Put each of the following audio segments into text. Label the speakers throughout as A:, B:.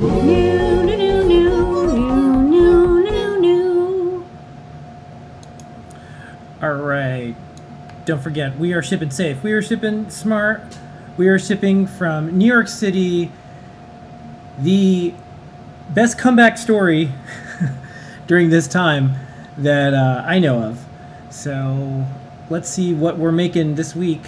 A: New, new, new, new, new, new, new.
B: All right. Don't forget, we are shipping safe. We are shipping smart. We are shipping from New York City. The best comeback story during this time that uh, I know of. So let's see what we're making this week.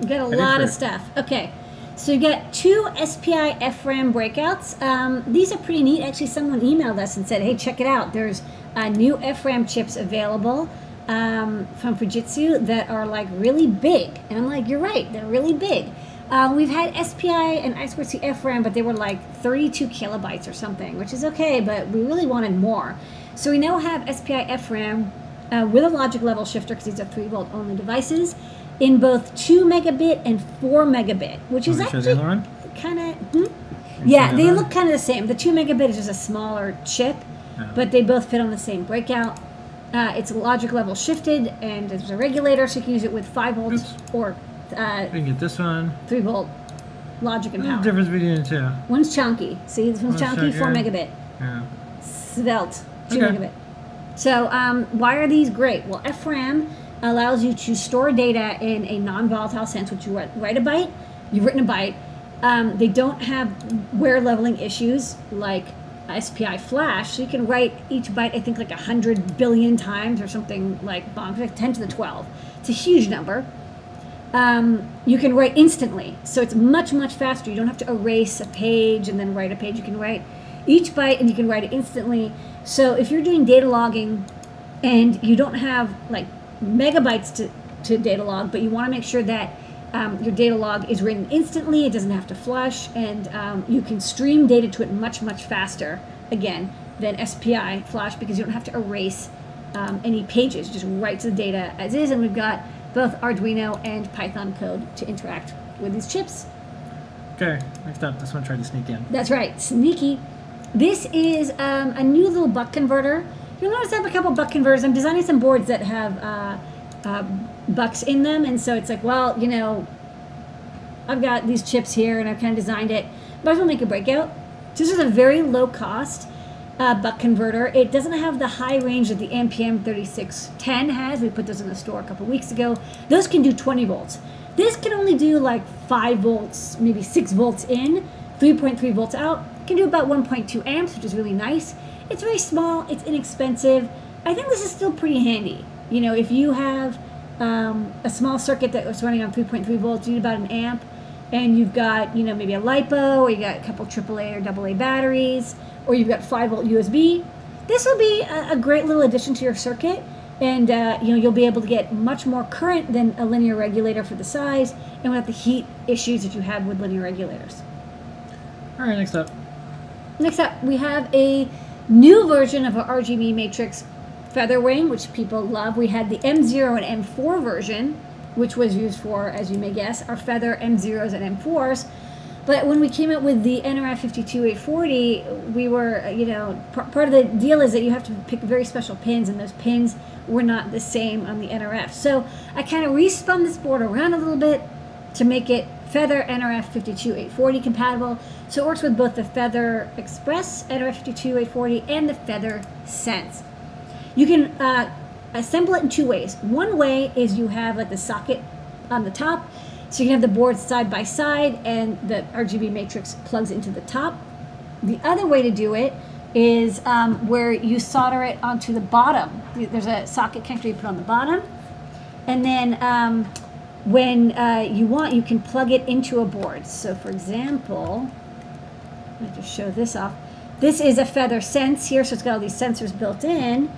A: We got a lot of stuff. Okay. So you get two SPI FRAM breakouts. Um, these are pretty neat. Actually, someone emailed us and said, "Hey, check it out. There's uh, new FRAM chips available um, from Fujitsu that are like really big." And I'm like, "You're right. They're really big." Uh, we've had SPI and I2C FRAM, but they were like 32 kilobytes or something, which is okay, but we really wanted more. So we now have SPI FRAM uh, with a logic level shifter because these are 3 volt only devices in both 2 megabit and 4 megabit, which is
B: Want me to show the
A: actually kind of. Hmm? Yeah, they look kind of the same. The 2 megabit is just a smaller chip,
B: Oh.
A: but they both fit on the same breakout. Uh, it's logic level shifted, and there's a regulator, so you can use it with 5 volts
B: Oops.
A: or uh,
B: We can get this one.
A: 3 volt logic and
B: What's the
A: power.
B: difference between the two?
A: One's chunky. See, this one's
B: One's
A: chunky, 4 megabit.
B: Yeah.
A: Svelte, 2
B: Okay.
A: megabit. So, um, why are these great? Well, FRAM allows you to store data in a non volatile sense, which you write, a byte, you've written a byte. Um, they don't have wear leveling issues like SPI Flash, so you can write each byte, I think, like 100 billion times or something like like 10 to the 12. It's a huge number. Um, you can write instantly, so it's much, much faster. You don't have to erase a page and then write a page. You can write each byte and you can write it instantly. So if you're doing data logging and you don't have like megabytes to, to data log, but you want to make sure that um, your data log is written instantly, it doesn't have to flush, and um, you can stream data to it much, much faster, again, than SPI Flash because you don't have to erase um, any pages. Just write to the data as is, and we've got both Arduino and Python code to interact with these chips.
B: Okay, next up, this one tried to sneak in.
A: That's right, sneaky. This is um, a new little buck converter. You'll notice I have a couple buck converters. I'm designing some boards that have uh, uh, bucks in them, and so it's like, well, you know, I've got these chips here, and I've kind of designed it. Might as well make a breakout. This is a very low cost uh, buck converter. It doesn't have the high range that the MPM 3610 has. We put those in the store a couple weeks ago. Those can do 20 volts. This can only do like 5 volts, maybe 6 volts in, 3.3 volts out. Can do about 1.2 amps, which is really nice. It's very small, it's inexpensive. I think this is still pretty handy. You know, if you have um, a small circuit that was running on 3.3 volts, you need about an amp, and you've got, you know, maybe a LiPo, or you got a couple AAA or AA batteries, or you've got 5 volt USB, this will be a, a great little addition to your circuit. And uh, you know you'll be able to get much more current than a linear regulator for the size, and without the heat issues that you have with linear regulators.
B: All right, next up.
A: Next up, we have a new version of our RGB Matrix Feather Wing, which people love. We had the M0 and M4 version, which was used for, as you may guess, our Feather M0s and M4s. But when we came out with the NRF 52840, we were, you know, part of the deal is that you have to pick very special pins, and those pins were not the same on the NRF. So I kind of respun this board around a little bit to make it Feather NRF 52840 compatible. So it works with both the Feather Express NRF 52840 and the Feather Sense. You can uh, assemble it in two ways. One way is you have like the socket on the top, so you can have the boards side by side, and the RGB matrix plugs into the top. The other way to do it is um, where you solder it onto the bottom. There's a socket connector you put on the bottom, and then um, when uh, you want, you can plug it into a board. So, for example, me just show this off. This is a Feather Sense here, so it's got all these sensors built in,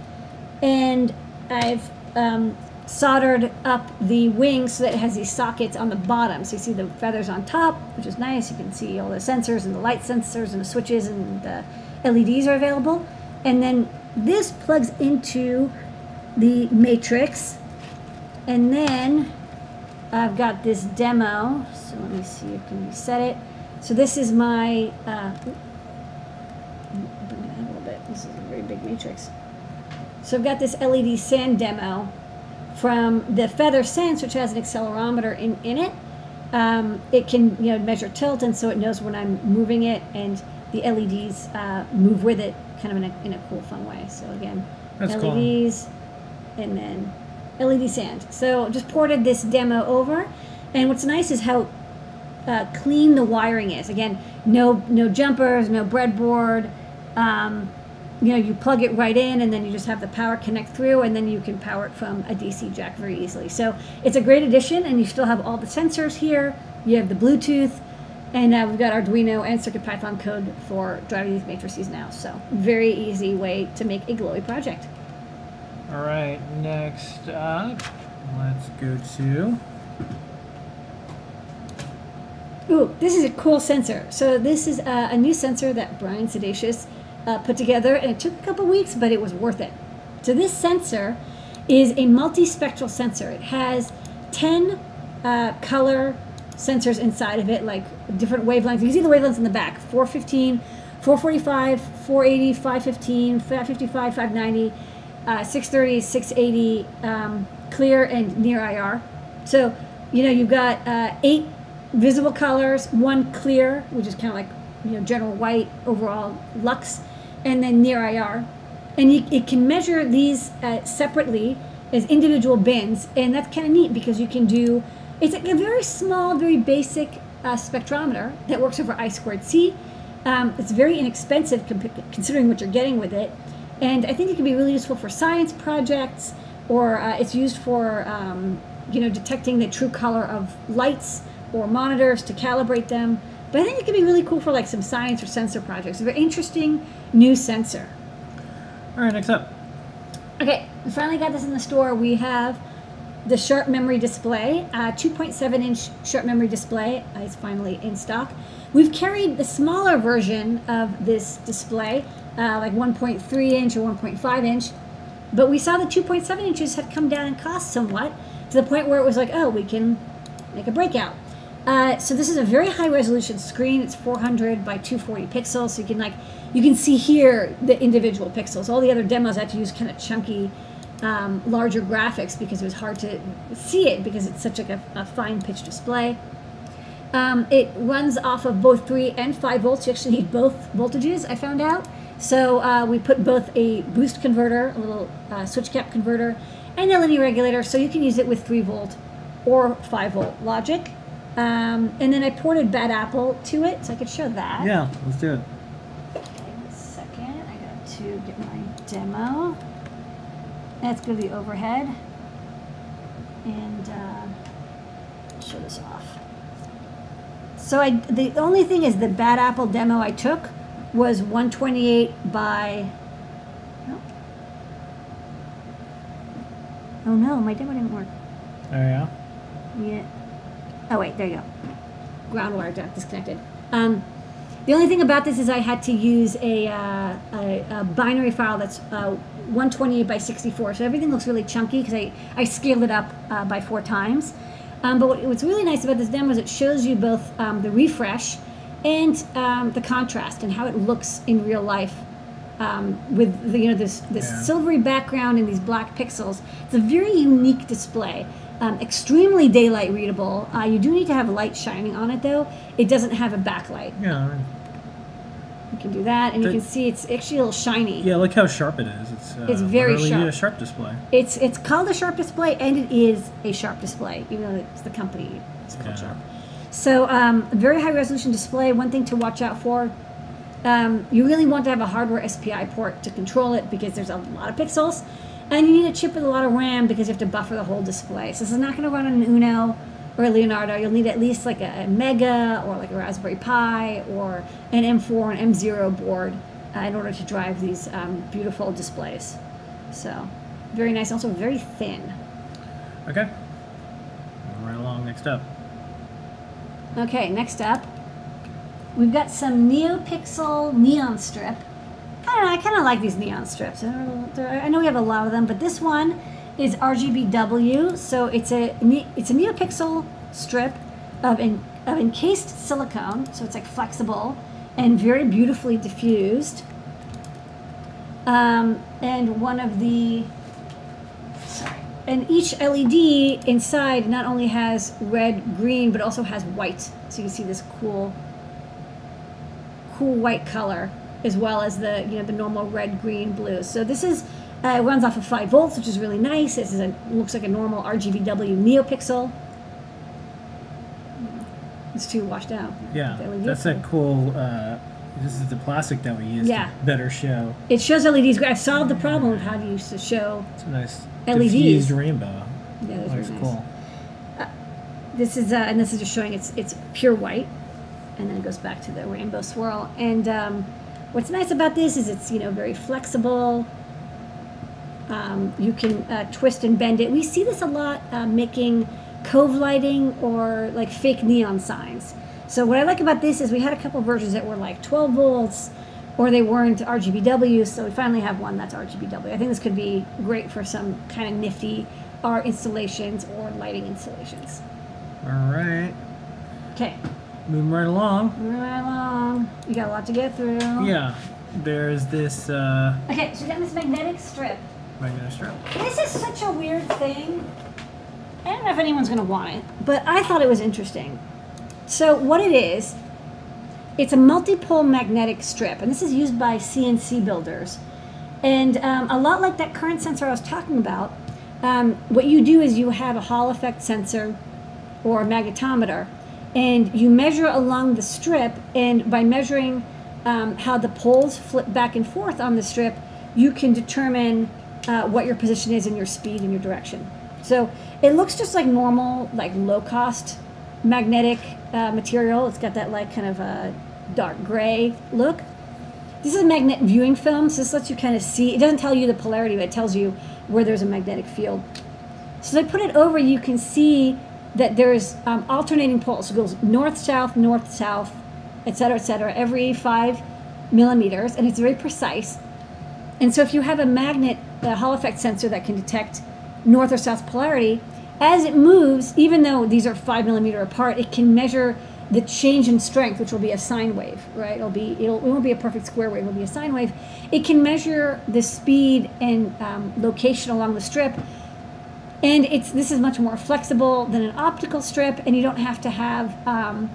A: and I've um, soldered up the wing so that it has these sockets on the bottom. So you see the feathers on top, which is nice. You can see all the sensors and the light sensors and the switches and the LEDs are available. And then this plugs into the matrix. And then I've got this demo. So let me see if I can reset it. So this is my, uh, bring it down a little bit. This is a very big matrix. So I've got this LED sand demo from the Feather Sense, which has an accelerometer in, in it. Um, it can you know measure tilt, and so it knows when I'm moving it. And the LEDs uh, move with it, kind of in a, in a cool, fun way. So again,
B: That's cool.
A: LEDs, and then LED sand. So just ported this demo over, and what's nice is how uh, clean the wiring is. Again, no no jumpers, no breadboard. Um, you know, you plug it right in, and then you just have the power connect through, and then you can power it from a DC jack very easily. So it's a great addition, and you still have all the sensors here. You have the Bluetooth, and uh, we've got Arduino and CircuitPython code for driving these matrices now. So very easy way to make a glowy project.
B: All right, next up, let's go to.
A: Ooh, this is a cool sensor. So this is a new sensor that Brian Sedacious uh, put together, and it took a couple weeks, but it was worth it. So this sensor is a multispectral sensor. It has 10 uh, color sensors inside of it, like different wavelengths. You can see the wavelengths in the back, 415, 445, 480, 515, 555, 590, uh, 630, 680, um, clear and near IR. So, you know, you've got uh, eight visible colors, one clear, which is kind of like, you know, general white, overall lux, and then near IR. And you, it can measure these uh, separately as individual bins, and that's kind of neat because you can do, it's like a very small, very basic uh, spectrometer that works over I squared C. Um, it's very inexpensive considering what you're getting with it. And I think it can be really useful for science projects, or uh, it's used for, um, you know, detecting the true color of lights or monitors to calibrate them. But I think it could be really cool for like some science or sensor projects. A very interesting new sensor.
B: All right, next up.
A: Okay, we finally got this in the store. We have the Sharp Memory Display, uh, 2.7 inch Sharp Memory Display is finally in stock. We've carried the smaller version of this display, uh, like 1.3 inch or 1.5 inch, but we saw the 2.7 inches had come down in cost somewhat to the point where it was like, oh, we can make a breakout. Uh, so this is a very high resolution screen. It's 400 by 240 pixels. So you can like, you can see here the individual pixels. All the other demos I had to use kind of chunky, um, larger graphics because it was hard to see it because it's such like a, a fine pitch display. Um, it runs off of both 3 and 5 volts. You actually need both voltages, I found out. So uh, we put both a boost converter, a little uh, switch cap converter, and a linear regulator, so you can use it with 3 volt or 5 volt logic. Um, and then I ported Bad Apple to it, so I could show that.
B: Yeah, let's do it.
A: Okay, one second. I got to get my demo. Let's go to the overhead and uh, show this off. So I, the only thing is the Bad Apple demo I took was 128 by. Oh, oh no, my demo didn't work.
B: Oh yeah.
A: Yeah. Oh wait, there you go. Ground wire got disconnected. Um, the only thing about this is I had to use a, uh, a, a binary file that's uh, 128 by 64, so everything looks really chunky because I, I scaled it up uh, by four times. Um, but what, what's really nice about this demo is it shows you both um, the refresh and um, the contrast and how it looks in real life um, with the, you know this this
B: Yeah.
A: silvery background and these black pixels. It's a very unique display. Um, extremely daylight readable. Uh, you do need to have light shining on it though. It doesn't have a backlight.
B: Yeah.
A: You can do that, and you can see it's actually a little shiny.
B: Yeah, look how sharp it is. It's uh,
A: It's very sharp.
B: a sharp display.
A: It's it's called a sharp display, and it is a sharp display, even though it's the company. It's called
B: Yeah.
A: sharp. So um, very high resolution display. One thing to watch out for. Um, you really want to have a hardware SPI port to control it because there's a lot of pixels, and you need a chip with a lot of RAM because you have to buffer the whole display. So this is not going to run on an Uno or a Leonardo. You'll need at least like a, a Mega or like a Raspberry Pi or an M4 or an M0 board uh, in order to drive these um, beautiful displays. So very nice, also very thin.
B: Okay. Right along. Next up.
A: Okay, next up, we've got some NeoPixel neon strip. I don't know, I kind of like these neon strips. I, I know we have a lot of them, but this one is RGBW, so it's a it's a NeoPixel strip of of encased silicone, so it's like flexible and very beautifully diffused. Um, and one of the. And each LED inside not only has red, green, but also has white. So you see this cool, cool white color as well as the you know the normal red, green, blue. So this is uh, it runs off of five volts, which is really nice. This is a looks like a normal RGBW NeoPixel. It's too washed out.
B: Yeah, that's a cool. Uh, this is the plastic that we used
A: Yeah.
B: to better show.
A: It shows LEDs. I've solved the problem of how to use to show.
B: It's a nice
A: LEDs.
B: diffused rainbow.
A: Yeah, that's
B: Looks
A: nice.
B: cool.
A: This is uh, and this is just showing it's it's pure white, and then it goes back to the rainbow swirl. And um, what's nice about this is it's you know very flexible. Um, you can uh, twist and bend it. We see this a lot uh, making cove lighting or like fake neon signs. So what I like about this is we had a couple versions that were like 12 volts, or they weren't RGBW. So we finally have one that's RGBW. I think this could be great for some kind of nifty art installations or lighting installations.
B: All right,
A: Okay,
B: moving right along.
A: moving right along. You got a lot to get through.
B: Yeah, there's this uh,
A: Okay, so we got this magnetic strip.
B: magnetic strip.
A: This is such a weird thing. I don't know if anyone's gonna want it, but I thought it was interesting. So what it is, it's a multi-pole magnetic strip, and this is used by CNC builders. And um, a lot like that current sensor I was talking about, um, what you do is you have a Hall effect sensor or a magnetometer, and you measure along the strip, and by measuring um, how the poles flip back and forth on the strip, you can determine uh, what your position is and your speed and your direction. So it looks just like normal, like low cost magnetic uh, material. It's got that like kind of a dark gray look. This is a magnet viewing film, so this lets you kind of see. It doesn't tell you the polarity, but it tells you where there's a magnetic field. So I put it over, you can see that there's um, alternating poles. It goes north, south, north, south, et cetera, et cetera, every five millimeters, and it's very precise. And so if you have a magnet, a Hall effect sensor that can detect north or south polarity, as it moves, even though these are five millimeter apart, it can measure the change in strength, which will be a sine wave, right? It'll be it'll, it won't be a perfect square wave; it'll be a sine wave. It can measure the speed and um, location along the strip, and it's this is much more flexible than an optical strip, and you don't have to have um,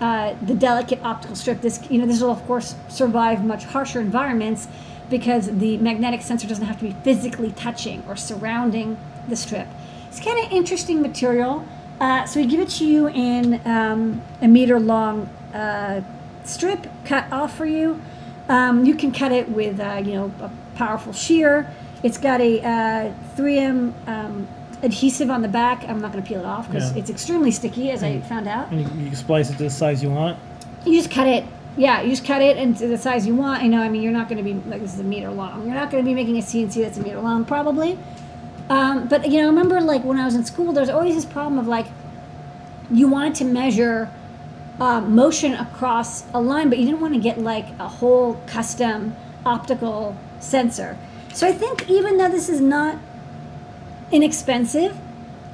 A: uh, the delicate optical strip. This you know this will of course survive much harsher environments because the magnetic sensor doesn't have to be physically touching or surrounding the strip. It's kind of interesting material. Uh, so we give it to you in um, a meter long uh, strip cut off for you. Um, you can cut it with uh, you know a powerful shear. It's got a uh, 3M um, adhesive on the back. I'm not going to peel it off because
B: Yeah.
A: it's extremely sticky, as I found out.
B: And you, you can splice it to the size you want.
A: You just cut it. Yeah, you just cut it into the size you want. I know. I mean, you're not going to be like this is a meter long. You're not going to be making a CNC that's a meter long, probably. Um, but you know, I remember like when I was in school, there's always this problem of like you wanted to measure uh, motion across a line, but you didn't want to get like a whole custom optical sensor. So I think even though this is not inexpensive,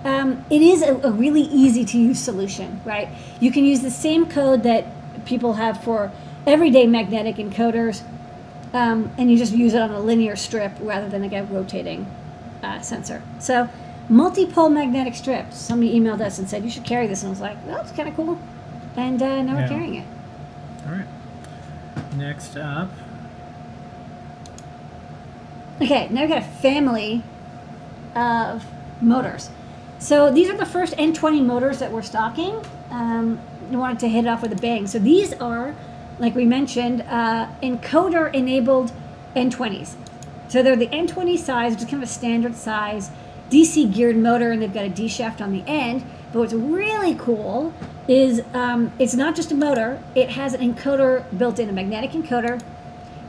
A: um, it is a, a really easy to use solution, right? You can use the same code that people have for everyday magnetic encoders, um, and you just use it on a linear strip rather than like a rotating uh, sensor. So, multi-pole magnetic strips. Somebody emailed us and said you should carry this, and I was like, well, that's kind of cool. And uh, now
B: Yeah.
A: we're carrying it.
B: All right. Next up,
A: Okay, now we've got a family of motors. So these are the first N20 motors that we're stocking. Um, we wanted to hit it off with a bang. So these are, like we mentioned, uh, encoder-enabled N20s. So they're the N20 size, which is kind of a standard size DC geared motor, and they've got a D shaft on the end. But what's really cool is um, it's not just a motor; it has an encoder built in, a magnetic encoder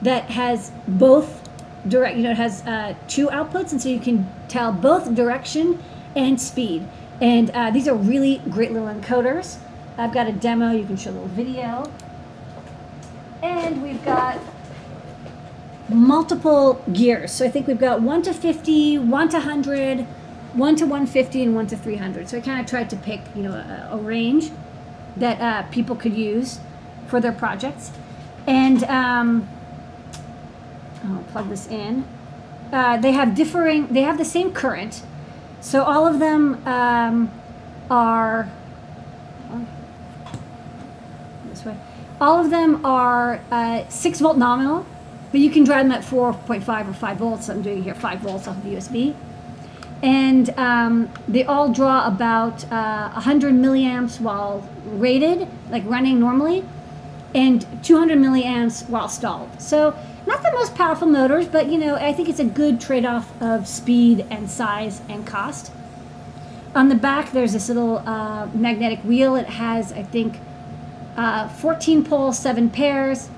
A: that has both direct you know it has uh, two outputs and so you can tell both direction and speed. And uh, these are really great little encoders. I've got a demo you can show a little video. And we've got multiple gears. So i think we've got 1 to 50 1 to 100 1 to 150 and 1 to 300 so i kind of tried to pick you know a, a range that uh, people could use for their projects. And um, I'll plug this in. Uh, they have differing. They have the same current, so all of them um, are this way. All of them are uh, 6 volt nominal, but you can drive them at 4.5 or 5 volts. I'm doing here 5 volts off of USB. And um, they all draw about uh, 100 milliamps while rated, like running normally, and 200 milliamps while stalled. So not the most powerful motors, but you know, I think it's a good trade-off of speed and size and cost. On the back, there's this little uh, magnetic wheel. It has, I think, uh, 14 poles, seven pairs,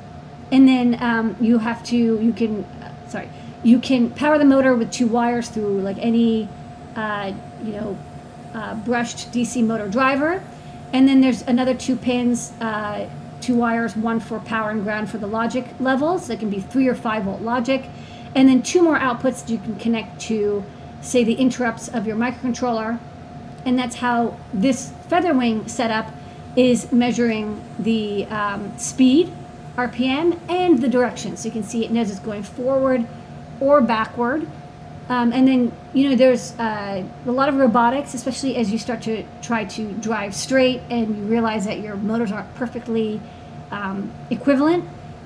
A: and then um, you have to, you can, uh, sorry, you can power the motor with two wires through like any, uh, you know, uh, brushed DC motor driver, and then there's another two pins, uh, two wires, one for power and ground for the logic levels. That can be three or five volt logic, and then two more outputs that you can connect to, say, the interrupts of your microcontroller and that's how this featherwing setup is measuring the um, speed, RPM, and the direction. So you can see it knows it's going forward or backward. Um, and then, you know, there's uh, a lot of robotics, especially as you start to try to drive straight and you realize that your motors aren't perfectly um, equivalent.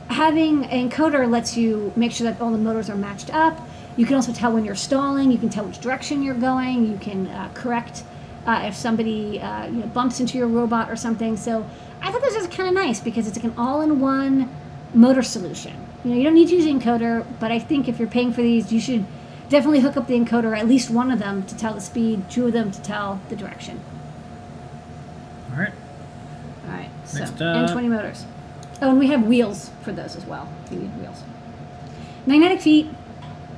A: Having an encoder lets you make sure that all the motors are matched up. You can also tell when you're stalling. You can tell which direction you're going. You can uh, correct uh, if somebody uh, you know, bumps into your robot or something. So I thought this was kind of nice because it's like an all-in-one motor solution. You know, you don't need to use encoder, but I think if you're paying for these, you should definitely hook up the encoder, at least one of them to tell the speed, two of them to tell the direction.
B: All right.
A: So
B: Next
A: and 20 motors. Oh, and we have wheels for those as well. You need wheels. Magnetic feet.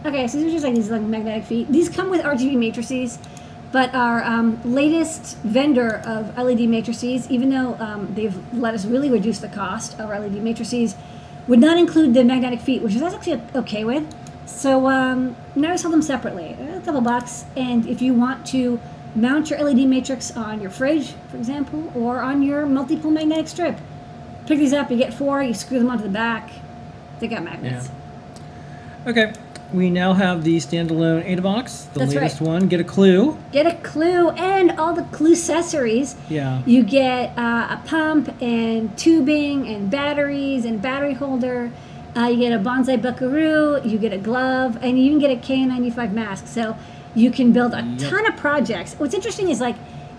A: Okay, so these are just like these like magnetic feet. These come with RGB matrices, but our um, latest vendor of LED matrices, even though um, they've let us really reduce the cost of our LED matrices, would not include the magnetic feet, which is actually okay with. So um, now I sell them separately, a couple bucks. And if you want to mount your LED matrix on your fridge, for example, or on your multi-pole magnetic strip, pick these up. You get four. You screw them onto the back. They got magnets.
B: Okay. We now have the standalone AdaBox, the
A: That's
B: latest
A: right.
B: one. Get a clue.
A: Get a clue and all the clue accessories.
B: Yeah.
A: You get uh, a pump and tubing and batteries and battery holder. Uh, you get a bonsai buckaroo. You get a glove, and you even get a KN95 mask. So you can build a
B: Yep.
A: ton of projects. What's interesting is like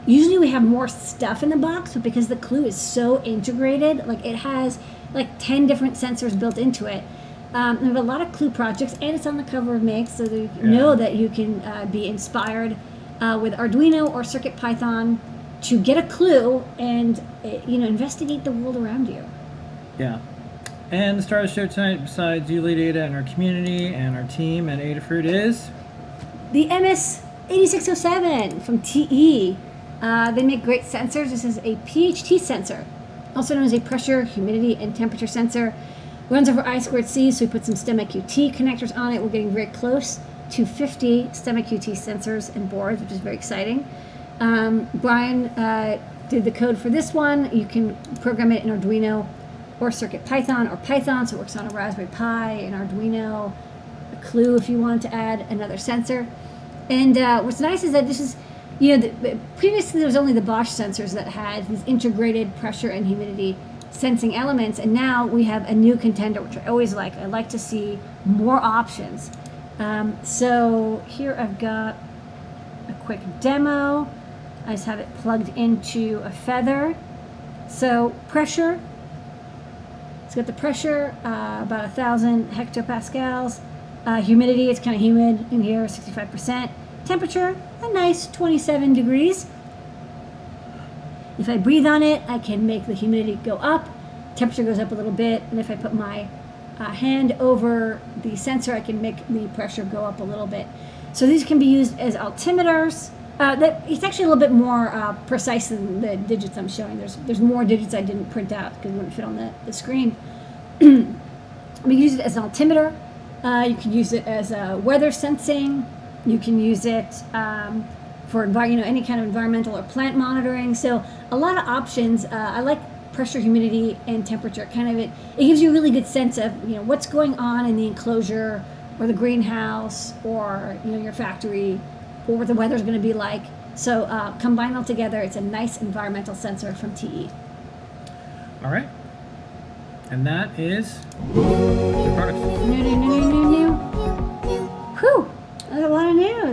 A: usually we have more stuff in the box, but because the clue is so integrated, like it has like ten different sensors built into it. Um, we have a lot of clue projects, and it's on the cover of Make, so you know that you can uh, be inspired uh, with Arduino or Circuit Python to get a clue and uh, you know investigate the world around you.
B: Yeah. And the star of the show tonight, besides you, Lady Ada, and our community and our team and Adafruit, is
A: The MS8607 from TE. Uh, they make great sensors. This is a PHT sensor, also known as a pressure, humidity, and temperature sensor. Runs over I squared C, so we put some STEMMA QT connectors on it. We're getting very close to 50 STEMMA QT sensors and boards, which is very exciting. Um, Brian uh, did the code for this one. You can program it in Arduino or Circuit Python or Python, so it works on a Raspberry Pi, an Arduino, a Clue if you wanted to add another sensor. And uh, what's nice is that this is, you know, the- previously there was only the Bosch sensors that had these integrated pressure and humidity sensing elements, and now we have a new contender, which I always like. I like to see more options. Um, so here I've got a quick demo. I just have it plugged into a feather. So pressure, it's got the pressure, uh, about a thousand hectopascals. Uh, humidity, it's kind of humid in here, 65%. Temperature, a nice 27 degrees. If I breathe on it, I can make the humidity go up. Temperature goes up a little bit, and if I put my uh, hand over the sensor, I can make the pressure go up a little bit. So these can be used as altimeters. Uh, that, it's actually a little bit more uh, precise than the digits I'm showing. There's there's more digits I didn't print out because it wouldn't fit on the, the screen. we use it as an altimeter. Uh, you can use it as weather sensing. You can use it um, for you know any kind of environmental or plant monitoring. So a lot of options. Uh, I like pressure, humidity, and temperature. Kind of it. It gives you a really good sense of you know what's going on in the enclosure or the greenhouse or you know your factory or what the weather's going to be like. So uh, combine all together, it's a nice environmental sensor from. TE.
B: all right. And that is the products.
A: New, new, new, new, new, new. Whew, that's a lot of news.